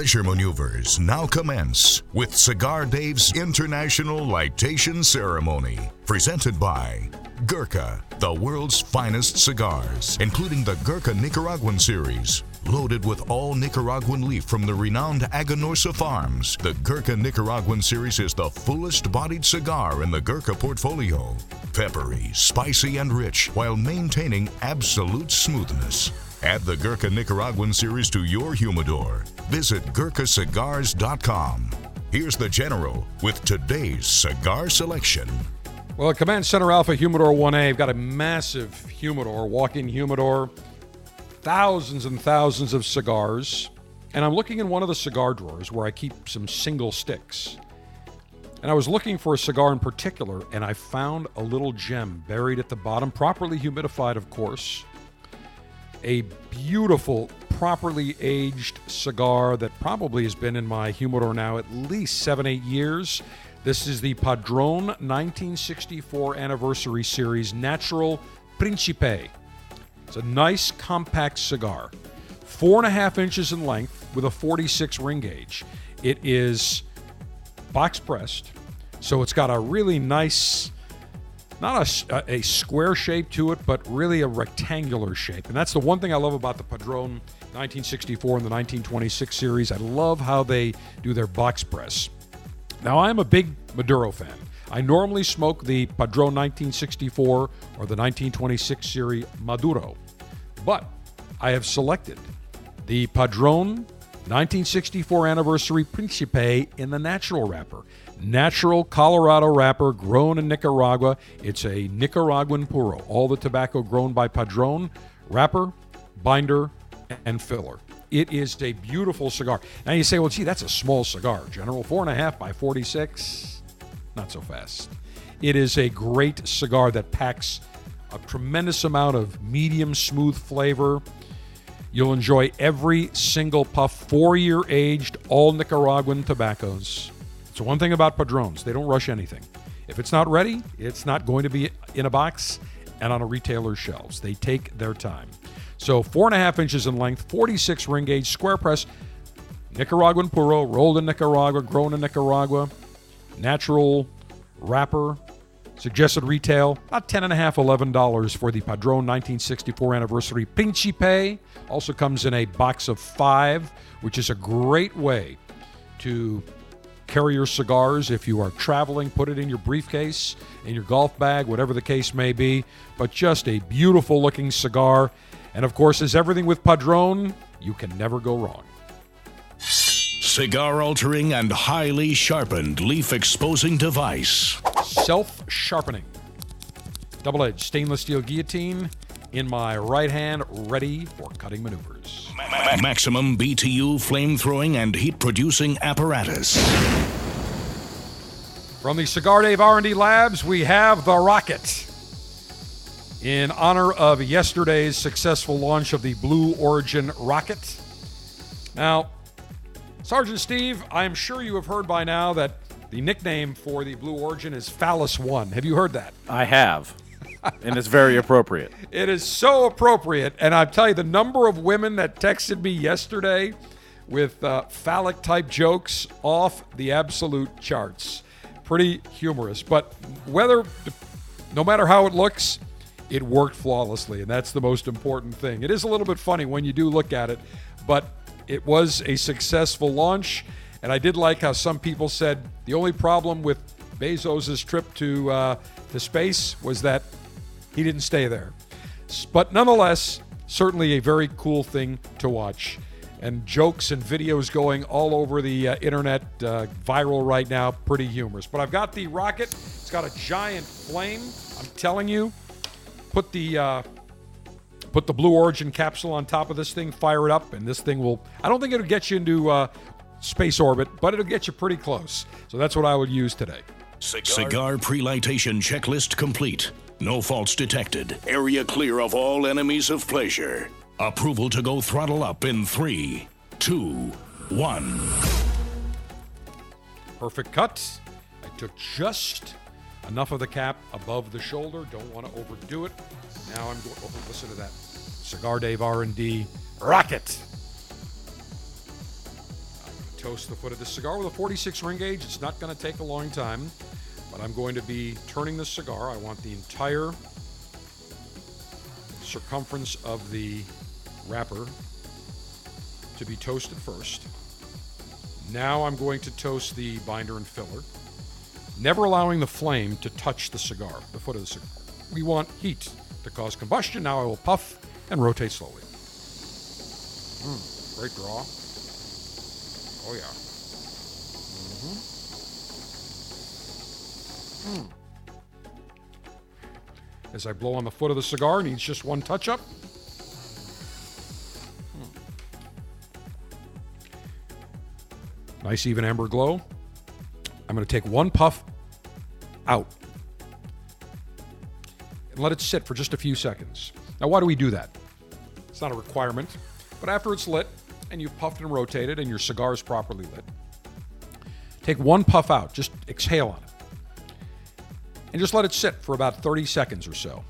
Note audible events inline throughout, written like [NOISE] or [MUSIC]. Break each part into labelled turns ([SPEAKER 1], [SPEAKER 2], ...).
[SPEAKER 1] pleasure maneuvers now commence with Cigar Dave's International Lightation Ceremony, presented by Gurkha, the world's finest cigars, including the Gurkha Nicaraguan series. Loaded with all Nicaraguan leaf from the renowned Aganorsa Farms, the Gurkha Nicaraguan series is the fullest bodied cigar in the Gurkha portfolio. Peppery, spicy, and rich while maintaining absolute smoothness. Add the Gurkha Nicaraguan series to your humidor. Visit GurkhaCigars.com. Here's the General with today's cigar selection.
[SPEAKER 2] Well, Command Center Alpha Humidor 1A, I've got a massive humidor, walk in humidor, thousands and thousands of cigars. And I'm looking in one of the cigar drawers where I keep some single sticks. And I was looking for a cigar in particular, and I found a little gem buried at the bottom, properly humidified, of course. A beautiful, properly aged cigar that probably has been in my humidor now at least seven, eight years. This is the Padron 1964 Anniversary Series Natural Principe. It's a nice, compact cigar, four and a half inches in length with a 46 ring gauge. It is box pressed, so it's got a really nice, not a, a square shape to it, but really a rectangular shape. And that's the one thing I love about the Padron 1964 and the 1926 series. I love how they do their box press. Now, I'm a big Maduro fan. I normally smoke the Padron 1964 or the 1926 series Maduro, but I have selected the Padron 1964 Anniversary Principe in the natural wrapper. Natural Colorado wrapper grown in Nicaragua. It's a Nicaraguan puro. All the tobacco grown by Padron, wrapper, binder, and filler. It is a beautiful cigar. Now you say, well, gee, that's a small cigar. General, four and a half by 46. Not so fast. It is a great cigar that packs a tremendous amount of medium smooth flavor. You'll enjoy every single puff, four year aged, all Nicaraguan tobaccos. So, one thing about Padrones, they don't rush anything. If it's not ready, it's not going to be in a box and on a retailer's shelves. They take their time. So four and a half inches in length, 46 ring gauge, square press, Nicaraguan puro, rolled in Nicaragua, grown in Nicaragua, natural wrapper, suggested retail about ten and a half, eleven dollars for the Padron 1964 anniversary Principe. Also comes in a box of five, which is a great way to carry your cigars if you are traveling. Put it in your briefcase, in your golf bag, whatever the case may be. But just a beautiful looking cigar. And of course, as everything with Padron, you can never go wrong.
[SPEAKER 1] Cigar altering and highly sharpened leaf exposing device.
[SPEAKER 2] Self sharpening. Double edged stainless steel guillotine in my right hand, ready for cutting maneuvers.
[SPEAKER 1] Maximum BTU flame throwing and heat producing apparatus.
[SPEAKER 2] From the Cigar Dave R&D Labs, we have the Rocket. In honor of yesterday's successful launch of the Blue Origin Rocket. Now, Sergeant Steve, I am sure you have heard by now that the nickname for the Blue Origin is Phallus One. Have you heard that?
[SPEAKER 3] I have. and it's very appropriate. [LAUGHS]
[SPEAKER 2] It is so appropriate. And I tell you, the number of women that texted me yesterday with uh, phallic type jokes off the absolute charts. Pretty humorous. But whether, no matter how it looks, it worked flawlessly. And that's the most important thing. It is a little bit funny when you do look at it, but it was a successful launch. And I did like how some people said the only problem with Bezos' trip to, uh, to space was that he didn't stay there. But nonetheless, certainly a very cool thing to watch. And jokes and videos going all over the uh, internet, uh, viral right now, pretty humorous. But I've got the rocket. It's got a giant flame. I'm telling you, put the uh, put the Blue Origin capsule on top of this thing, fire it up, and this thing will. I don't think it'll get you into uh, space orbit, but it'll get you pretty close. So that's what I would use today.
[SPEAKER 1] Cigar, Cigar pre-lightation checklist complete. No faults detected. Area clear of all enemies of pleasure. Approval to go throttle up in three, two, one.
[SPEAKER 2] Perfect cut. I took just enough of the cap above the shoulder. Don't want to overdo it. Now I'm going. Oh, listen to that. Cigar Dave R&D rocket. Toast the foot of the cigar with a 46 ring gauge. It's not going to take a long time, but I'm going to be turning the cigar. I want the entire circumference of the wrapper to be toasted first. Now I'm going to toast the binder and filler, never allowing the flame to touch the cigar, the foot of the cigar. We want heat to cause combustion. Now I will puff and rotate slowly. Mm, great draw. Oh, yeah. Mm-hmm. Mm. As I blow on the foot of the cigar, needs just one touch up. Nice even amber glow. I'm going to take one puff out and let it sit for just a few seconds. Now, why do we do that? It's not a requirement, but after it's lit and you've puffed and rotated and your cigar is properly lit, take one puff out, just exhale on it, and just let it sit for about 30 seconds or so.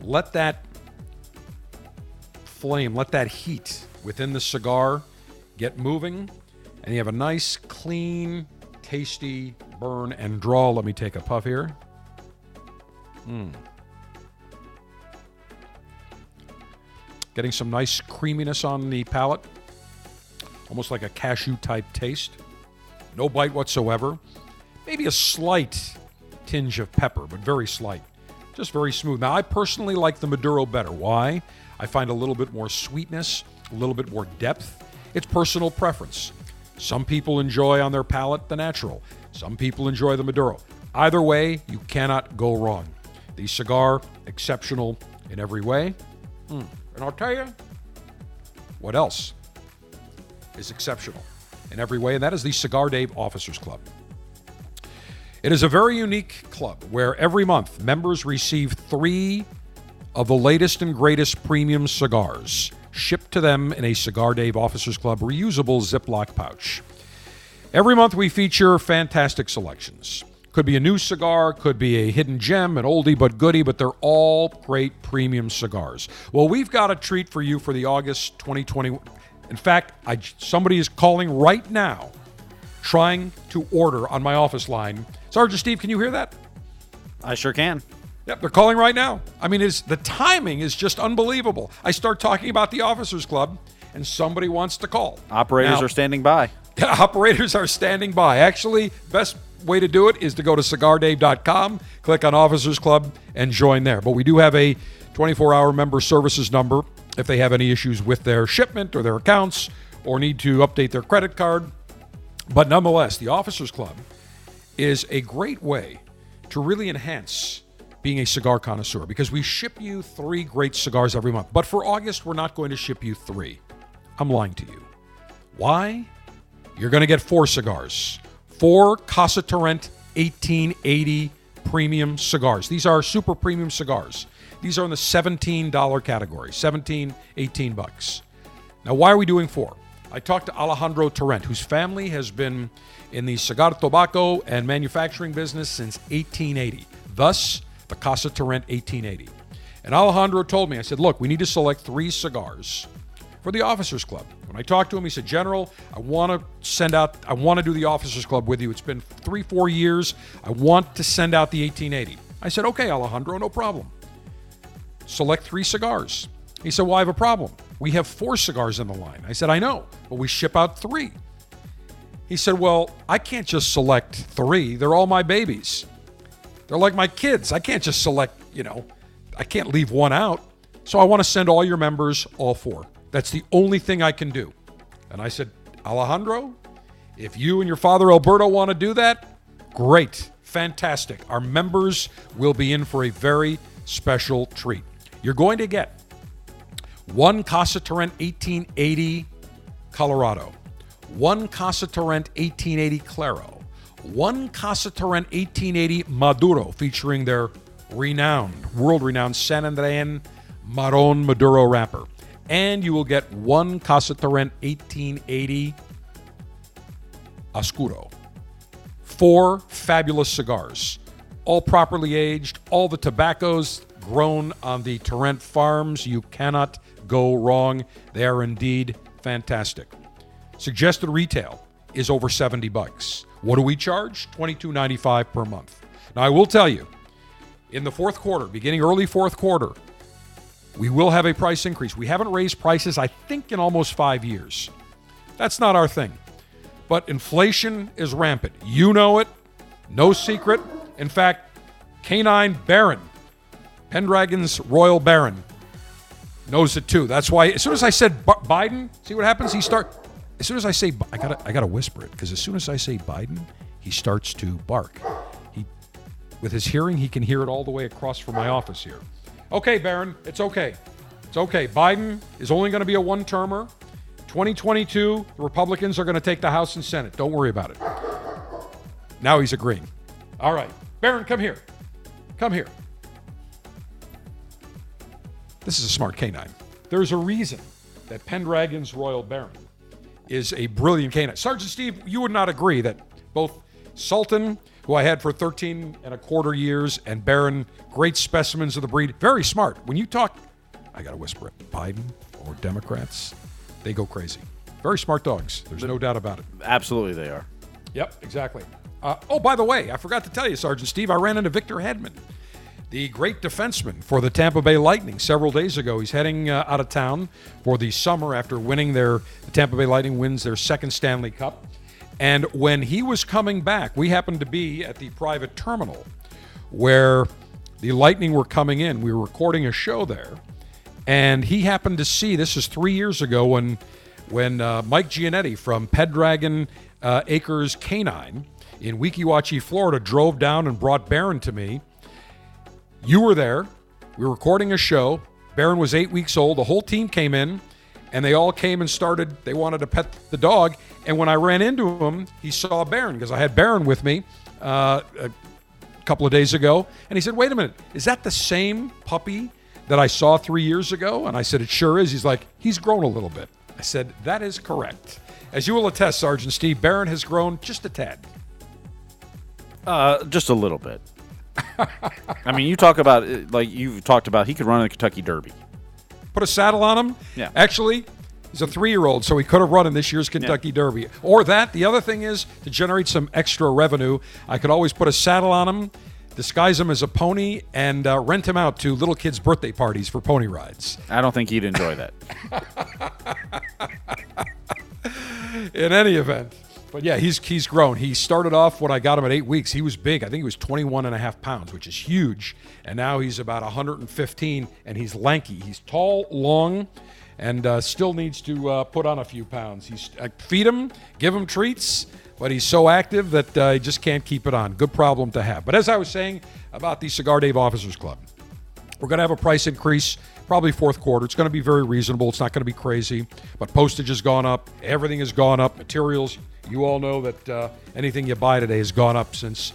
[SPEAKER 2] Let that flame, let that heat within the cigar get moving and you have a nice, clean, tasty burn and draw. Let me take a puff here. Mm. Getting some nice creaminess on the palate, almost like a cashew type taste. No bite whatsoever. Maybe a slight tinge of pepper, but very slight. Just very smooth. Now, I personally like the Maduro better. Why? I find a little bit more sweetness, a little bit more depth. It's personal preference. Some people enjoy on their palate the natural, some people enjoy the Maduro. Either way, you cannot go wrong. The cigar, exceptional in every way. Mm. And I'll tell you what else is exceptional in every way, and that is the Cigar Dave Officers Club. It is a very unique club where every month members receive three of the latest and greatest premium cigars shipped to them in a Cigar Dave Officers Club reusable Ziploc pouch. Every month we feature fantastic selections. Could be a new cigar, could be a hidden gem, an oldie but goodie, but they're all great premium cigars. Well, we've got a treat for you for the August 2020. In fact, I, somebody is calling right now trying to order on my office line. Sergeant Steve, can you hear that?
[SPEAKER 3] I sure can.
[SPEAKER 2] Yep, they're calling right now. I mean, it's, the timing is just unbelievable. I start talking about the Officers Club, and somebody wants to call.
[SPEAKER 3] Operators
[SPEAKER 2] Now-
[SPEAKER 3] are standing by. [LAUGHS]
[SPEAKER 2] operators are standing by. Actually, best way to do it is to go to cigardave.com, click on Officers Club, and join there. But we do have a 24 hour member services number if they have any issues with their shipment or their accounts or need to update their credit card. But nonetheless, the Officers Club is a great way to really enhance being a cigar connoisseur because we ship you three great cigars every month. But for August, we're not going to ship you three. I'm lying to you. Why? You're going to get four cigars. Four Casa Torrent 1880 premium cigars. These are super premium cigars. These are in the $17 category, 17, 18 bucks. Now, why are we doing four? I talked to Alejandro Torrent, whose family has been in the cigar tobacco and manufacturing business since 1880. Thus, the Casa Torrent 1880. And Alejandro told me, I said, look, we need to select three cigars for the Officers Club. When I talked to him, he said, General, I want to send out, I want to do the Officers Club with you. It's been three, four years. I want to send out the 1880. I said, okay, Alejandro, no problem. Select three cigars. He said, well, I have a problem. We have four cigars in the line. I said, I know, but we ship out three. He said, well, I can't just select three. They're all my babies. They're like my kids. I can't just select, you know, I can't leave one out. So I want to send all your members all four. That's the only thing I can do. And I said, Alejandro, if you and your father Alberto want to do that, great, fantastic. Our members will be in for a very special treat. You're going to get one Casa Torrent 1880 Colorado, one Casa Torrent 1880 Claro, one Casa Torrent 1880 Maduro, featuring their renowned, world renowned San Andrean Maron Maduro wrapper. And you will get one Casa Torrent 1880 Oscuro. Four fabulous cigars, all properly aged, all the tobaccos grown on the Torrent farms. You cannot go wrong. They are indeed fantastic. Suggested retail is over 70 bucks. What do we charge? 22.95 per month. Now I will tell you, in the fourth quarter, beginning early fourth quarter, we will have a price increase. We haven't raised prices, I think, in almost five years. That's not our thing. But inflation is rampant. You know it. No secret. In fact, Canine Baron, Pendragon's Royal Baron, knows it too. That's why as soon as I said B- Biden, see what happens? He start as soon as I say I got to I got to whisper it because as soon as I say Biden, he starts to bark. He with his hearing, he can hear it all the way across from my office here. Okay, Baron, it's okay. It's okay. Biden is only going to be a one-termer. 2022, the Republicans are going to take the House and Senate. Don't worry about it. Now he's agreeing. All right. Baron, come here. Come here. This is a smart canine. There's a reason that Pendragon's Royal Baron is a brilliant canine. Sergeant Steve, you would not agree that both Sultan, who I had for 13 and a quarter years, and Baron, great specimens of the breed, very smart. When you talk, I got to whisper it, Biden or Democrats, they go crazy. Very smart dogs. There's no doubt about it.
[SPEAKER 3] Absolutely, they are.
[SPEAKER 2] Yep, exactly. Uh, oh, by the way, I forgot to tell you, Sergeant Steve, I ran into Victor Hedman, the great defenseman for the Tampa Bay Lightning, several days ago. He's heading uh, out of town for the summer after winning their the Tampa Bay Lightning wins their second Stanley Cup. And when he was coming back, we happened to be at the private terminal where the Lightning were coming in. We were recording a show there, and he happened to see. This is three years ago when when uh, Mike Gianetti from Pendragon uh, Acres Canine in Weeki Wachee, Florida, drove down and brought Baron to me. You were there. We were recording a show. Baron was eight weeks old. The whole team came in, and they all came and started. They wanted to pet the dog. And when I ran into him, he saw Baron because I had Baron with me uh, a couple of days ago. And he said, Wait a minute, is that the same puppy that I saw three years ago? And I said, It sure is. He's like, He's grown a little bit. I said, That is correct. As you will attest, Sergeant Steve, Baron has grown just a tad.
[SPEAKER 3] Uh, just a little bit. I mean, you talk about like you've talked about. He could run in the Kentucky Derby.
[SPEAKER 2] Put a saddle on him.
[SPEAKER 3] Yeah.
[SPEAKER 2] Actually, he's a three-year-old, so he could have run in this year's Kentucky Derby. Or that. The other thing is to generate some extra revenue. I could always put a saddle on him, disguise him as a pony, and uh, rent him out to little kids' birthday parties for pony rides.
[SPEAKER 3] I don't think he'd enjoy that. [LAUGHS]
[SPEAKER 2] in any event. But yeah, he's he's grown. He started off when I got him at eight weeks. He was big. I think he was 21 and a half pounds, which is huge. And now he's about 115, and he's lanky. He's tall, long, and uh, still needs to uh, put on a few pounds. He's uh, feed him, give him treats, but he's so active that uh, he just can't keep it on. Good problem to have. But as I was saying about the Cigar Dave Officers Club, we're going to have a price increase probably fourth quarter. It's going to be very reasonable. It's not going to be crazy, but postage has gone up. Everything has gone up. Materials, you all know that uh, anything you buy today has gone up since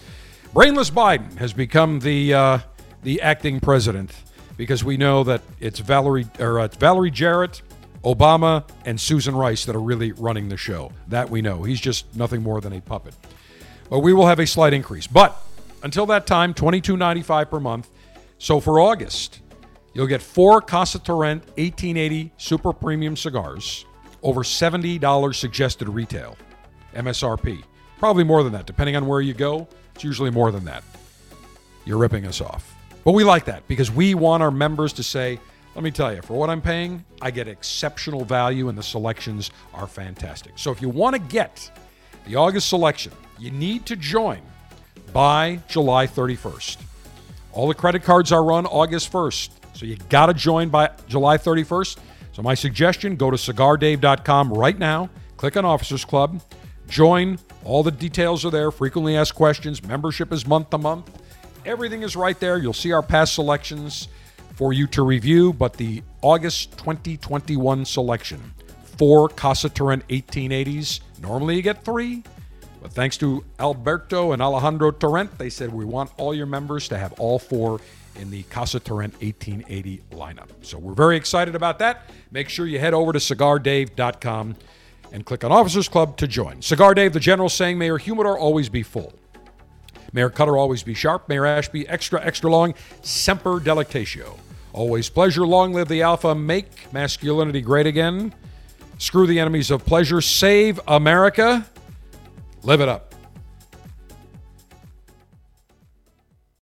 [SPEAKER 2] brainless Biden has become the uh, the acting president because we know that it's Valerie or uh, it's Valerie Jarrett, Obama, and Susan Rice that are really running the show. That we know. He's just nothing more than a puppet. But we will have a slight increase. But until that time, twenty two ninety five per month. So for August, you'll get four Casa Torrent 1880 Super Premium cigars, over $70 suggested retail, MSRP. Probably more than that. Depending on where you go, it's usually more than that. You're ripping us off. But we like that because we want our members to say, let me tell you, for what I'm paying, I get exceptional value and the selections are fantastic. So if you want to get the August selection, you need to join by July 31st. All the credit cards are run August 1st. So you got to join by July 31st. So my suggestion, go to cigardave.com right now, click on Officers Club, join. All the details are there. Frequently asked questions. Membership is month to month. Everything is right there. You'll see our past selections for you to review, but the August 2021 selection, four Casa Torrent 1880s. Normally you get three, but thanks to Alberto and Alejandro Torrent, they said we want all your members to have all four in the Casa Torrent 1880 lineup. So we're very excited about that. Make sure you head over to cigardave.com and click on Officers Club to join. Cigar Dave, the general saying, Mayor Humidor always be full. Mayor Cutter always be sharp. Mayor Ashby extra, extra long. Semper Delectatio. Always pleasure. Long live the Alpha. Make masculinity great again. Screw the enemies of pleasure. Save America. Live it up.